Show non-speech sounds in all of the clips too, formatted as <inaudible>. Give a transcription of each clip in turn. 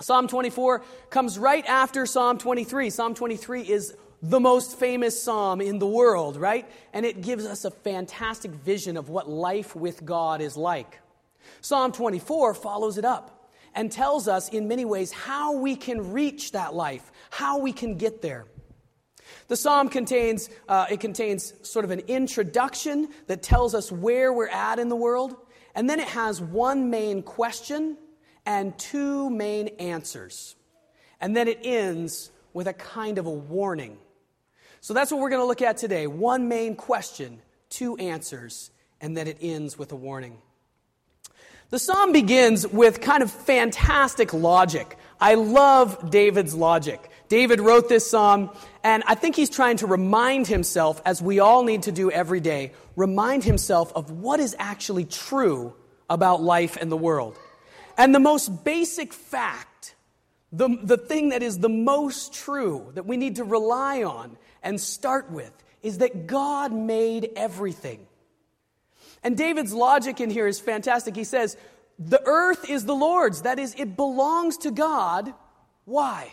Psalm 24 comes right after Psalm 23. Psalm 23 is the most famous psalm in the world, right? And it gives us a fantastic vision of what life with God is like. Psalm 24 follows it up and tells us in many ways how we can reach that life, how we can get there. The psalm contains, uh, it contains sort of an introduction that tells us where we're at in the world, and then it has one main question and two main answers. And then it ends with a kind of a warning. So that's what we're going to look at today. One main question, two answers, and then it ends with a warning. The psalm begins with kind of fantastic logic. I love David's logic. David wrote this psalm, and I think he's trying to remind himself, as we all need to do every day, remind himself of what is actually true about life and the world. And the most basic fact, the, the thing that is the most true that we need to rely on and start with, is that God made everything. And David's logic in here is fantastic. He says, The earth is the Lord's. That is, it belongs to God. Why?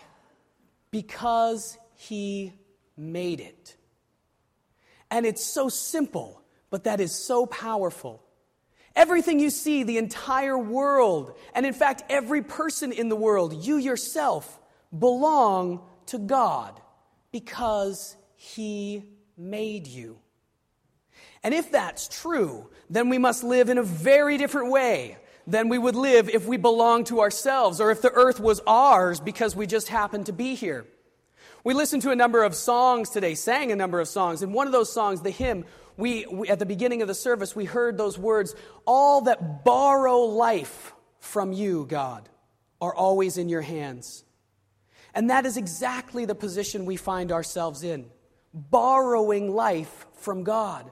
Because He made it. And it's so simple, but that is so powerful. Everything you see, the entire world, and in fact, every person in the world, you yourself, belong to God because He made you. And if that's true, then we must live in a very different way than we would live if we belonged to ourselves or if the earth was ours because we just happened to be here. We listened to a number of songs today, sang a number of songs, and one of those songs, the hymn, we, we, at the beginning of the service, we heard those words, all that borrow life from you, God, are always in your hands. And that is exactly the position we find ourselves in, borrowing life from God.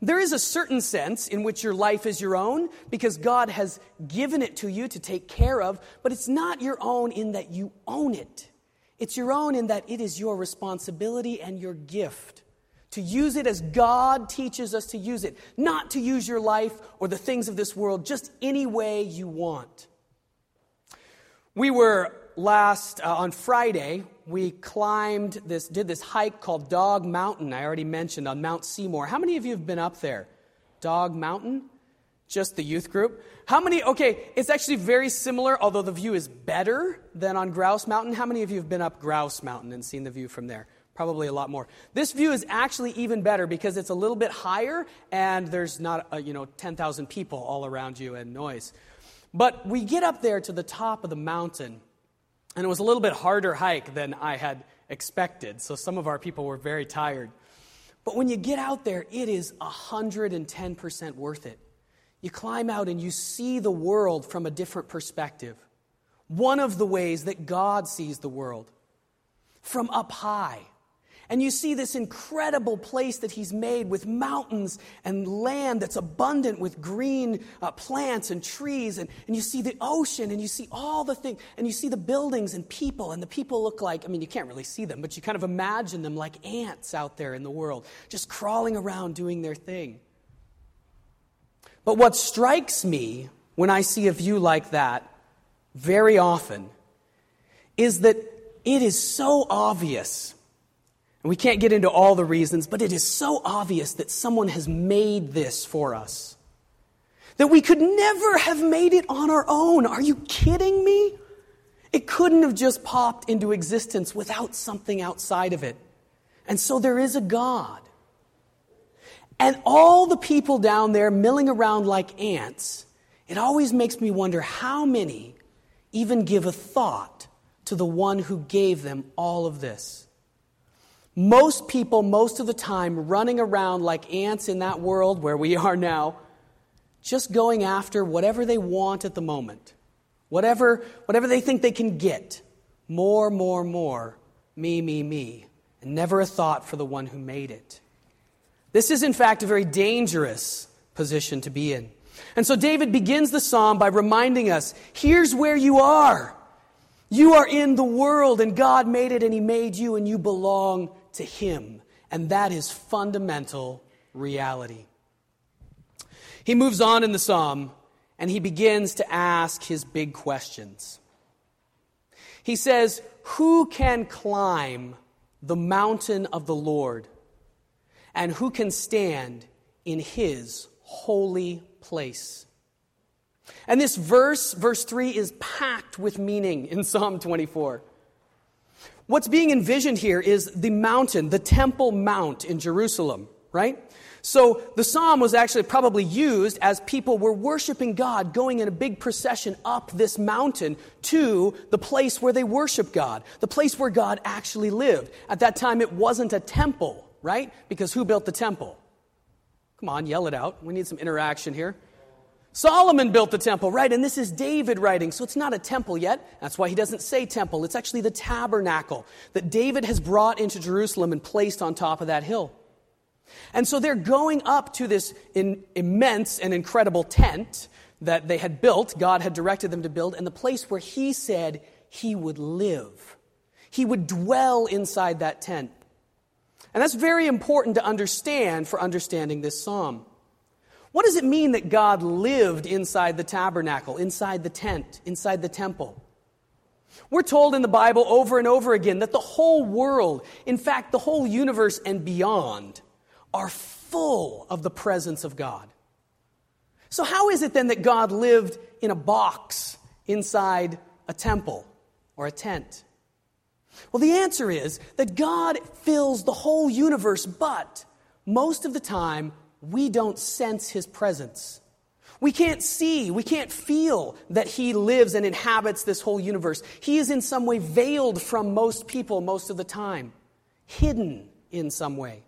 There is a certain sense in which your life is your own because God has given it to you to take care of, but it's not your own in that you own it. It's your own in that it is your responsibility and your gift to use it as God teaches us to use it, not to use your life or the things of this world just any way you want. We were last uh, on Friday, we climbed this, did this hike called Dog Mountain, I already mentioned on Mount Seymour. How many of you have been up there? Dog Mountain? Just the youth group? How many? Okay, it's actually very similar, although the view is better than on Grouse Mountain. How many of you have been up Grouse Mountain and seen the view from there? Probably a lot more. This view is actually even better because it's a little bit higher and there's not, uh, you know, 10,000 people all around you and noise. But we get up there to the top of the mountain and it was a little bit harder hike than I had expected, so some of our people were very tired. But when you get out there, it is 110% worth it. You climb out and you see the world from a different perspective. One of the ways that God sees the world from up high. And you see this incredible place that he's made with mountains and land that's abundant with green uh, plants and trees. And, and you see the ocean and you see all the things. And you see the buildings and people. And the people look like, I mean, you can't really see them, but you kind of imagine them like ants out there in the world, just crawling around doing their thing. But what strikes me when I see a view like that very often is that it is so obvious and we can't get into all the reasons, but it is so obvious that someone has made this for us. That we could never have made it on our own. Are you kidding me? It couldn't have just popped into existence without something outside of it. And so there is a God. And all the people down there milling around like ants, it always makes me wonder how many even give a thought to the one who gave them all of this. Most people, most of the time, running around like ants in that world where we are now, just going after whatever they want at the moment, whatever, whatever they think they can get. More, more, more, me, me, me, and never a thought for the one who made it. This is, in fact, a very dangerous position to be in. And so David begins the psalm by reminding us here's where you are. You are in the world, and God made it, and He made you, and you belong to Him. And that is fundamental reality. He moves on in the psalm and he begins to ask his big questions. He says, Who can climb the mountain of the Lord? And who can stand in his holy place? And this verse, verse 3, is packed with meaning in Psalm 24. What's being envisioned here is the mountain, the Temple Mount in Jerusalem, right? So the psalm was actually probably used as people were worshiping God, going in a big procession up this mountain to the place where they worship God, the place where God actually lived. At that time, it wasn't a temple, right? Because who built the temple? Come on, yell it out. We need some interaction here. Solomon built the temple, right? And this is David writing, so it's not a temple yet. That's why he doesn't say temple. It's actually the tabernacle that David has brought into Jerusalem and placed on top of that hill. And so they're going up to this in, immense and incredible tent that they had built, God had directed them to build, and the place where He said He would live. He would dwell inside that tent. And that's very important to understand for understanding this psalm. What does it mean that God lived inside the tabernacle, inside the tent, inside the temple? We're told in the Bible over and over again that the whole world, in fact, the whole universe and beyond, are full of the presence of God. So, how is it then that God lived in a box inside a temple or a tent? Well, the answer is that God fills the whole universe, but most of the time, we don't sense his presence. We can't see, we can't feel that he lives and inhabits this whole universe. He is in some way veiled from most people most of the time, hidden in some way.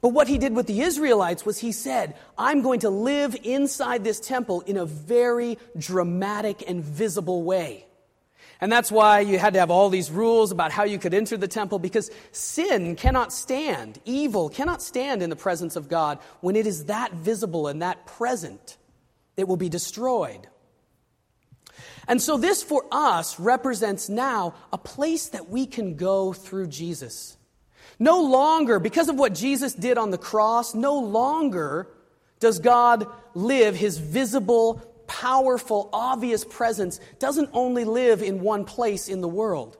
But what he did with the Israelites was he said, I'm going to live inside this temple in a very dramatic and visible way. And that's why you had to have all these rules about how you could enter the temple because sin cannot stand, evil cannot stand in the presence of God when it is that visible and that present. It will be destroyed. And so, this for us represents now a place that we can go through Jesus. No longer, because of what Jesus did on the cross, no longer does God live his visible, powerful, obvious presence, doesn't only live in one place in the world.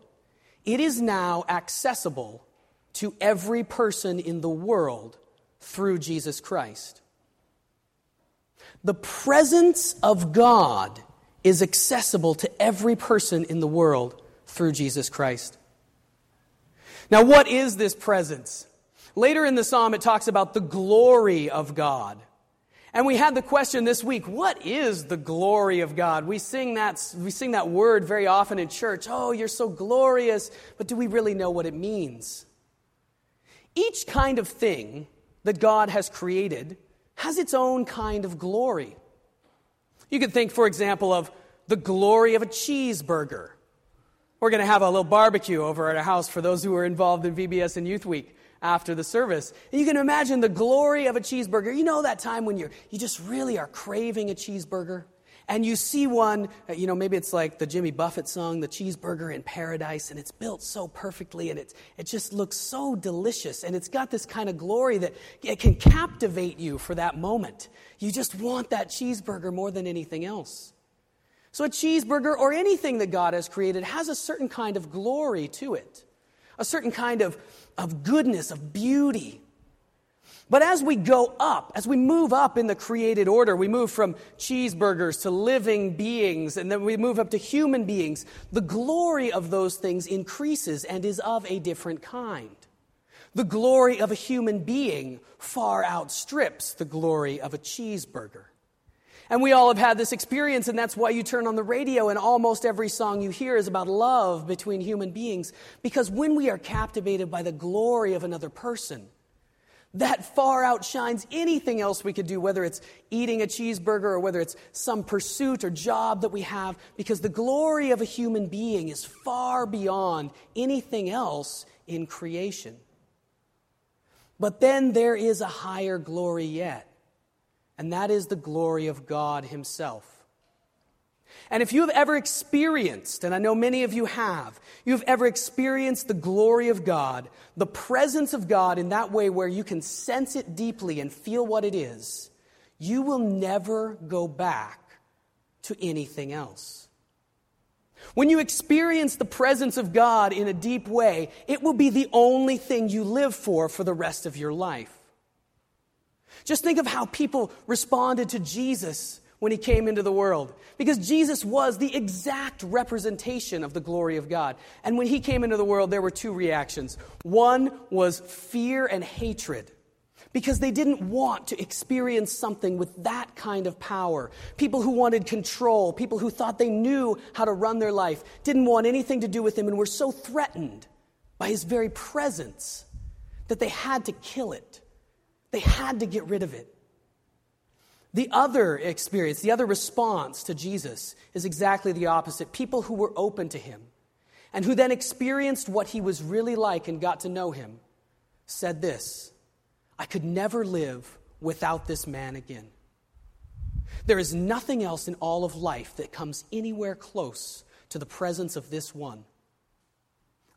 It is now accessible to every person in the world through Jesus Christ. The presence of God is accessible to every person in the world through Jesus Christ. Now, what is this presence? Later in the psalm, it talks about the glory of God. And we had the question this week, what is the glory of God? We sing that, we sing that word very often in church. Oh, you're so glorious. But do we really know what it means? Each kind of thing that God has created has its own kind of glory. You could think, for example, of the glory of a cheeseburger. We're going to have a little barbecue over at our house for those who are involved in VBS and Youth Week after the service. You can imagine the glory of a cheeseburger. You know that time when you're, you just really are craving a cheeseburger? And you see one, uh, you know, maybe it's like the Jimmy Buffett song, The Cheeseburger in Paradise, and it's built so perfectly and it's, it just looks so delicious. And it's got this kind of glory that it can captivate you for that moment. You just want that cheeseburger more than anything else. So, a cheeseburger or anything that God has created has a certain kind of glory to it, a certain kind of, of goodness, of beauty. But as we go up, as we move up in the created order, we move from cheeseburgers to living beings, and then we move up to human beings, the glory of those things increases and is of a different kind. The glory of a human being far outstrips the glory of a cheeseburger. And we all have had this experience, and that's why you turn on the radio, and almost every song you hear is about love between human beings. Because when we are captivated by the glory of another person, that far outshines anything else we could do, whether it's eating a cheeseburger or whether it's some pursuit or job that we have, because the glory of a human being is far beyond anything else in creation. But then there is a higher glory yet and that is the glory of God Himself. And if you have ever experienced, and I know many of you have, you have ever experienced the glory of God, the presence of God in that way where you can sense it deeply and feel what it is, you will never go back to anything else. When you experience the presence of God in a deep way, it will be the only thing you live for for the rest of your life. Just think of how people responded to Jesus when he came into the world. Because Jesus was the exact representation of the glory of God. And when he came into the world, there were two reactions. One was fear and hatred because they didn't want to experience something with that kind of power. People who wanted control, people who thought they knew how to run their life, didn't want anything to do with him and were so threatened by his very presence that they had to kill it. They had to get rid of it. The other experience, the other response to Jesus is exactly the opposite. People who were open to him and who then experienced what he was really like and got to know him said this I could never live without this man again. There is nothing else in all of life that comes anywhere close to the presence of this one.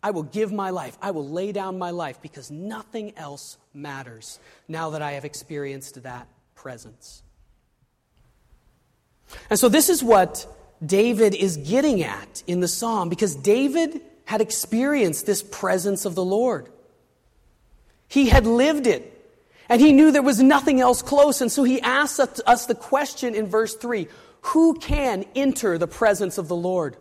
I will give my life. I will lay down my life because nothing else matters now that I have experienced that presence. And so, this is what David is getting at in the psalm because David had experienced this presence of the Lord. He had lived it. And he knew there was nothing else close. And so he asks us the question in verse 3 Who can enter the presence of the Lord?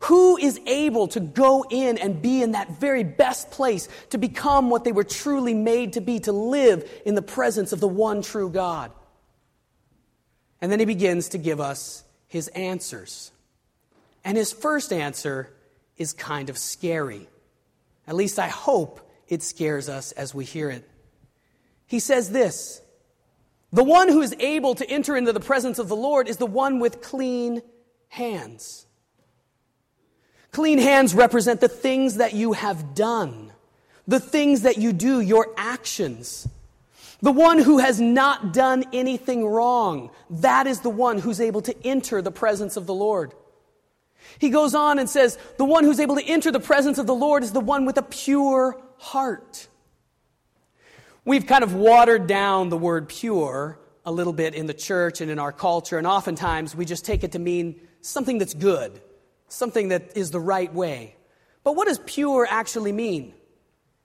Who is able to go in and be in that very best place to become what they were truly made to be, to live in the presence of the one true God? And then he begins to give us his answers. And his first answer is kind of scary. At least I hope it scares us as we hear it. He says this The one who is able to enter into the presence of the Lord is the one with clean hands. Clean hands represent the things that you have done, the things that you do, your actions. The one who has not done anything wrong, that is the one who's able to enter the presence of the Lord. He goes on and says, The one who's able to enter the presence of the Lord is the one with a pure heart. We've kind of watered down the word pure a little bit in the church and in our culture, and oftentimes we just take it to mean something that's good, something that is the right way. But what does pure actually mean?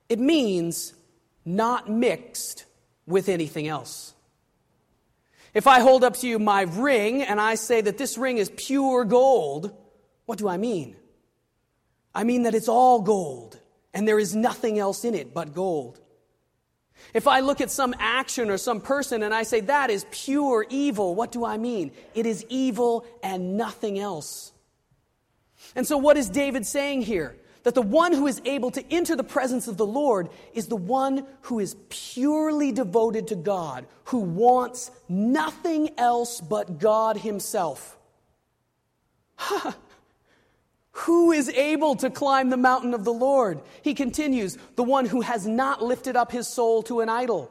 It means not mixed with anything else. If I hold up to you my ring and I say that this ring is pure gold, what do I mean? I mean that it's all gold and there is nothing else in it but gold. If I look at some action or some person and I say that is pure evil, what do I mean? It is evil and nothing else. And so, what is David saying here? That the one who is able to enter the presence of the Lord is the one who is purely devoted to God, who wants nothing else but God Himself. <laughs> Who is able to climb the mountain of the Lord? He continues, the one who has not lifted up his soul to an idol.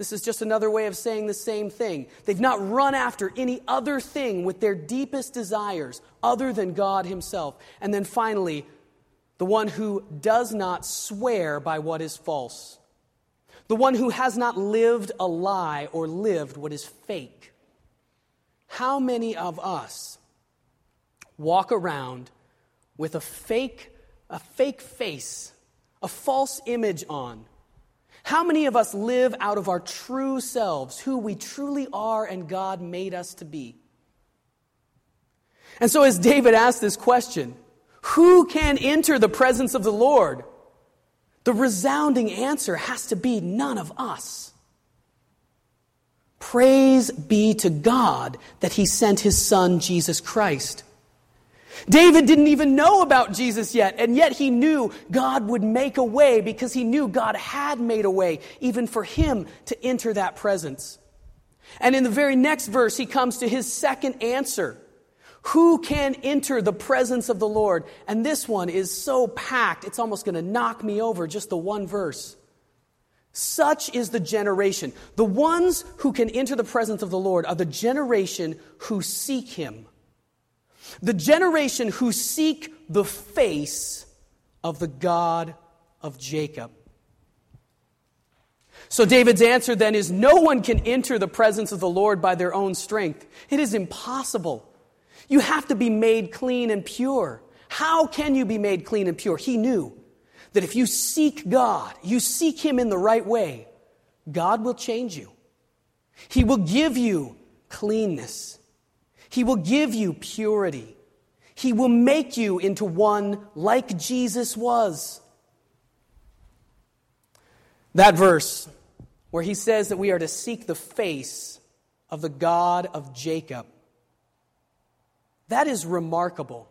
This is just another way of saying the same thing. They've not run after any other thing with their deepest desires other than God Himself. And then finally, the one who does not swear by what is false. The one who has not lived a lie or lived what is fake. How many of us walk around with a fake, a fake face, a false image on? How many of us live out of our true selves, who we truly are and God made us to be? And so, as David asked this question, who can enter the presence of the Lord? The resounding answer has to be none of us. Praise be to God that He sent His Son, Jesus Christ. David didn't even know about Jesus yet, and yet he knew God would make a way because he knew God had made a way, even for him to enter that presence. And in the very next verse, he comes to his second answer. Who can enter the presence of the Lord? And this one is so packed, it's almost going to knock me over, just the one verse. Such is the generation. The ones who can enter the presence of the Lord are the generation who seek him the generation who seek the face of the God of Jacob. So David's answer then is no one can enter the presence of the Lord by their own strength. It is impossible. You have to be made clean and pure. How can you be made clean and pure? He knew that if you seek God, you seek Him in the right way, God will change you. He will give you cleanness. He will give you purity. He will make you into one like Jesus was. That verse where he says that we are to seek the face of the God of Jacob, that is remarkable.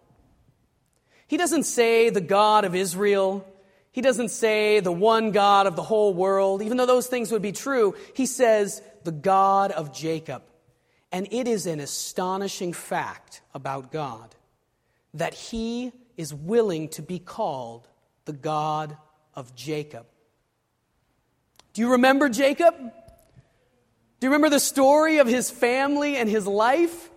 He doesn't say the God of Israel. He doesn't say the one God of the whole world, even though those things would be true. He says the God of Jacob. And it is an astonishing fact about God that he is willing to be called the God of Jacob. Do you remember Jacob? Do you remember the story of his family and his life?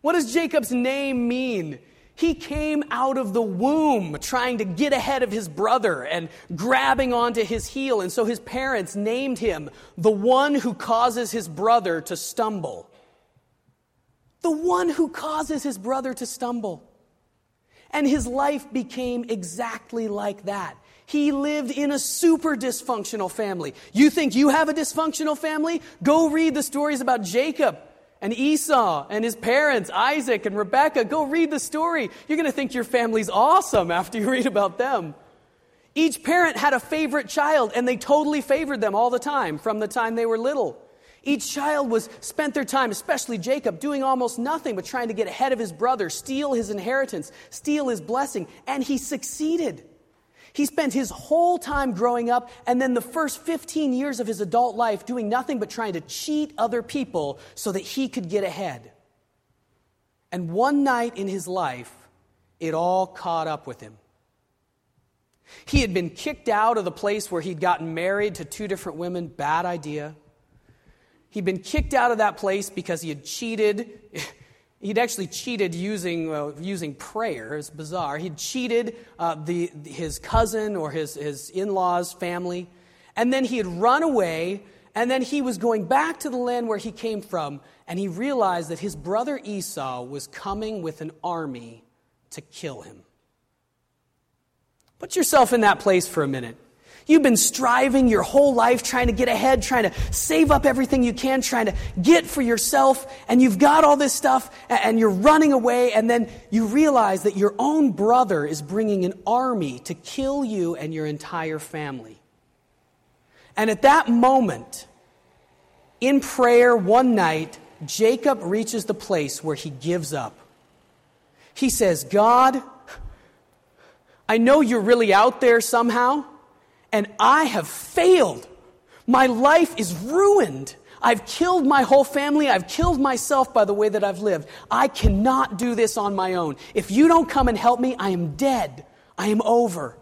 What does Jacob's name mean? He came out of the womb trying to get ahead of his brother and grabbing onto his heel. And so his parents named him the one who causes his brother to stumble. The one who causes his brother to stumble. And his life became exactly like that. He lived in a super dysfunctional family. You think you have a dysfunctional family? Go read the stories about Jacob and Esau and his parents, Isaac and Rebekah. Go read the story. You're going to think your family's awesome after you <laughs> read about them. Each parent had a favorite child, and they totally favored them all the time from the time they were little. Each child was spent their time, especially Jacob, doing almost nothing but trying to get ahead of his brother, steal his inheritance, steal his blessing, and he succeeded. He spent his whole time growing up and then the first 15 years of his adult life doing nothing but trying to cheat other people so that he could get ahead. And one night in his life, it all caught up with him. He had been kicked out of the place where he'd gotten married to two different women. Bad idea. He'd been kicked out of that place because he had cheated. <laughs> He'd actually cheated using, uh, using prayer. It's bizarre. He'd cheated uh, the, his cousin or his, his in law's family. And then he had run away. And then he was going back to the land where he came from. And he realized that his brother Esau was coming with an army to kill him. Put yourself in that place for a minute. You've been striving your whole life trying to get ahead, trying to save up everything you can, trying to get for yourself, and you've got all this stuff, and you're running away, and then you realize that your own brother is bringing an army to kill you and your entire family. And at that moment, in prayer one night, Jacob reaches the place where he gives up. He says, God, I know you're really out there somehow and I have failed. My life is ruined. I've killed my whole family. I've killed myself by the way that I've lived. I cannot do this on my own. If you don't come and help me, I am dead. I am over.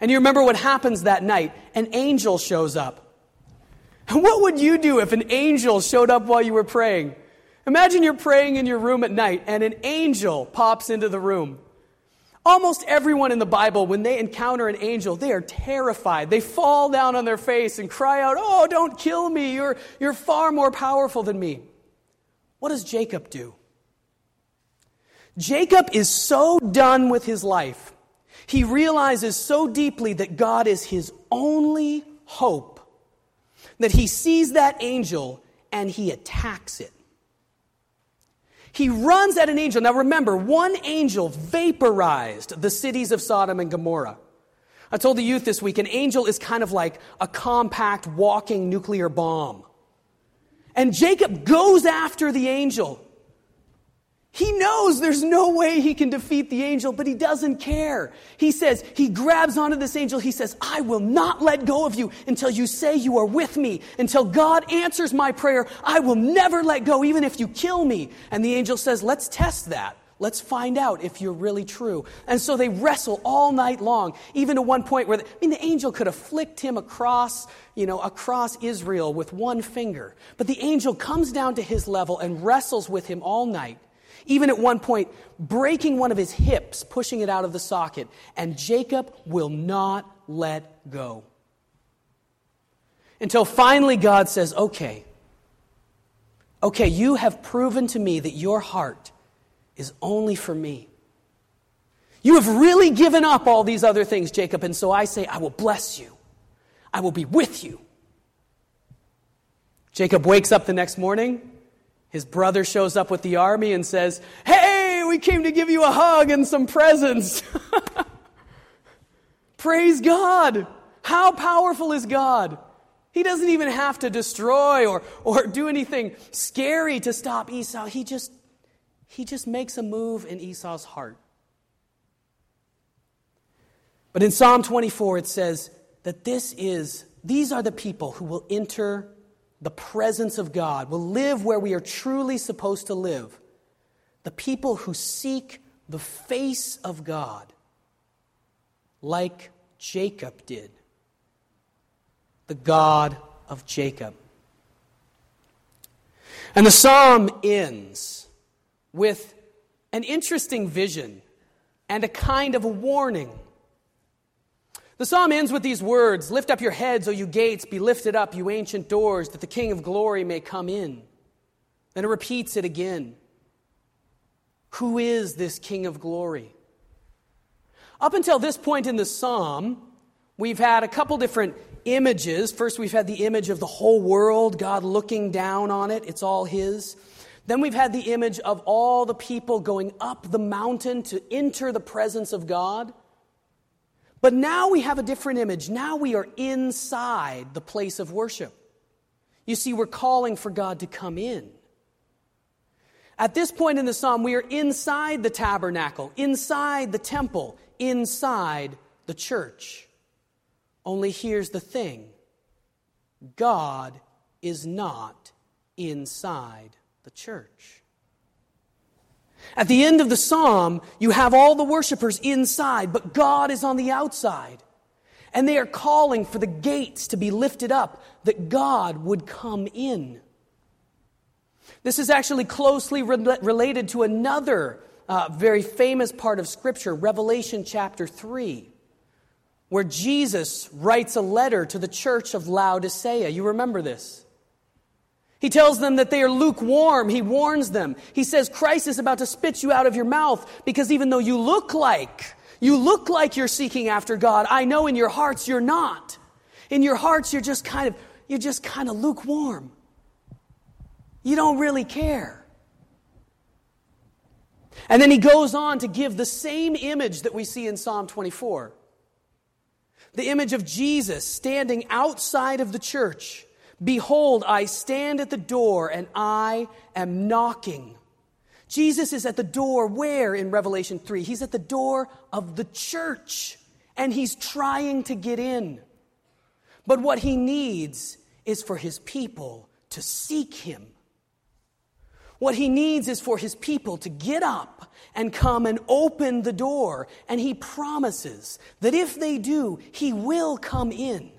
And you remember what happens that night? An angel shows up. And <laughs> what would you do if an angel showed up while you were praying? Imagine you're praying in your room at night and an angel pops into the room. Almost everyone in the Bible, when they encounter an angel, they are terrified. They fall down on their face and cry out, Oh, don't kill me. You're, you're far more powerful than me. What does Jacob do? Jacob is so done with his life. He realizes so deeply that God is his only hope that he sees that angel and he attacks it. He runs at an angel. Now remember, one angel vaporized the cities of Sodom and Gomorrah. I told the youth this week an angel is kind of like a compact walking nuclear bomb. And Jacob goes after the angel. He knows there's no way he can defeat the angel, but he doesn't care. He says, he grabs onto this angel. He says, I will not let go of you until you say you are with me. Until God answers my prayer, I will never let go, even if you kill me. And the angel says, let's test that. Let's find out if you're really true. And so they wrestle all night long, even to one point where, the, I mean, the angel could flicked him across, you know, across Israel with one finger. But the angel comes down to his level and wrestles with him all night even at one point, breaking one of his hips, pushing it out of the socket. And Jacob will not let go. Until finally God says, Okay, Okay, you have proven to me that your heart is only for me. You have really given up all these other things, Jacob, and so I say, I will bless you. I will be with you. Jacob wakes up the next morning. His brother shows up with the army and says, Hey, we came to give you a hug and some presents. <laughs> Praise God. How powerful is God? He doesn't even have to destroy or, or do anything scary to stop Esau. He just, he just makes a move in Esau's heart. But in Psalm 24, it says that this is, these are the people who will enter the presence of God, will live where we are truly supposed to live. The people who seek the face of God, like Jacob did the God of Jacob. And the psalm ends with an interesting vision and a kind of a warning. The psalm ends with these words Lift up your heads, O you gates, be lifted up, you ancient doors, that the King of glory may come in. Then it repeats it again. Who is this King of glory? Up until this point in the psalm, we've had a couple different images. First, we've had the image of the whole world, God looking down on it, it's all His. Then we've had the image of all the people going up the mountain to enter the presence of God. But now we have a different image. Now we are inside the place of worship. You see, we're calling for God to come in. At this point in the psalm, we are inside the tabernacle, inside the temple, inside the church. Only here's the thing God is not inside the church. At the end of the psalm, you have all the worshipers inside, but God is on the outside. And they are calling for the gates to be lifted up, that God would come in. This is actually closely re- related to another uh, very famous part of Scripture, Revelation chapter 3 where Jesus writes a letter to the church of Laodicea. You remember this? He tells them that they are lukewarm. He warns them. He says, Christ is about to spit you out of your mouth because even though you look like, you look like you're seeking after God, I know in your hearts you're not. In your hearts you're just kind of, you're just kind of lukewarm. You don't really care. And then he goes on to give the same image that we see in Psalm 24 the image of Jesus standing outside of the church. Behold, I stand at the door and I am knocking. Jesus is at the door where in Revelation 3? He's at the door of the church and he's trying to get in. But what he needs is for his people to seek him. What he needs is for his people to get up and come and open the door. And he promises that if they do, he will come in.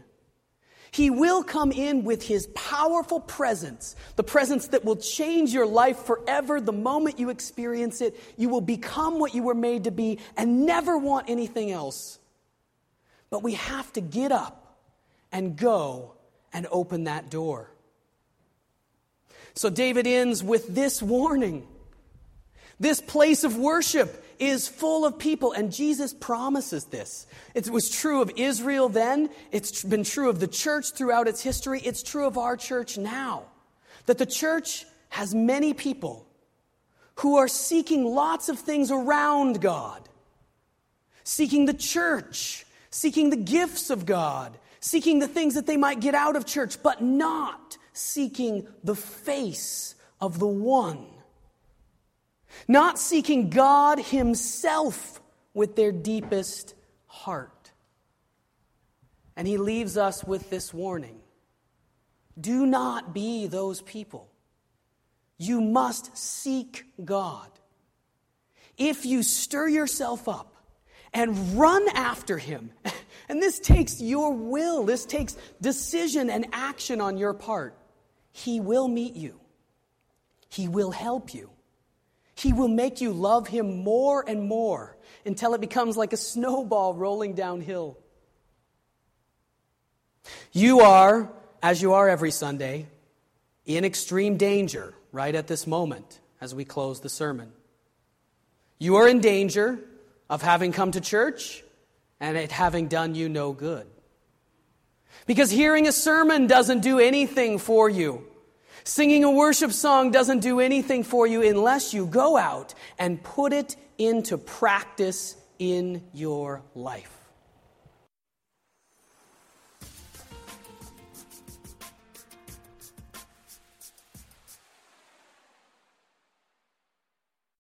He will come in with his powerful presence, the presence that will change your life forever the moment you experience it. You will become what you were made to be and never want anything else. But we have to get up and go and open that door. So David ends with this warning. This place of worship is full of people, and Jesus promises this. It was true of Israel then, it's been true of the church throughout its history, it's true of our church now. That the church has many people who are seeking lots of things around God, seeking the church, seeking the gifts of God, seeking the things that they might get out of church, but not seeking the face of the one, not seeking God Himself with their deepest heart. And He leaves us with this warning do not be those people. You must seek God. If you stir yourself up and run after Him, <laughs> and this takes your will, this takes decision and action on your part. He will meet you, He will help you. He will make you love Him more and more until it becomes like a snowball rolling downhill. You are, as you are every Sunday, in extreme danger right at this moment as we close the sermon. You are in danger of having come to church and it having done you no good. Because hearing a sermon doesn't do anything for you. Singing a worship song doesn't do anything for you unless you go out and put it into practice in your life.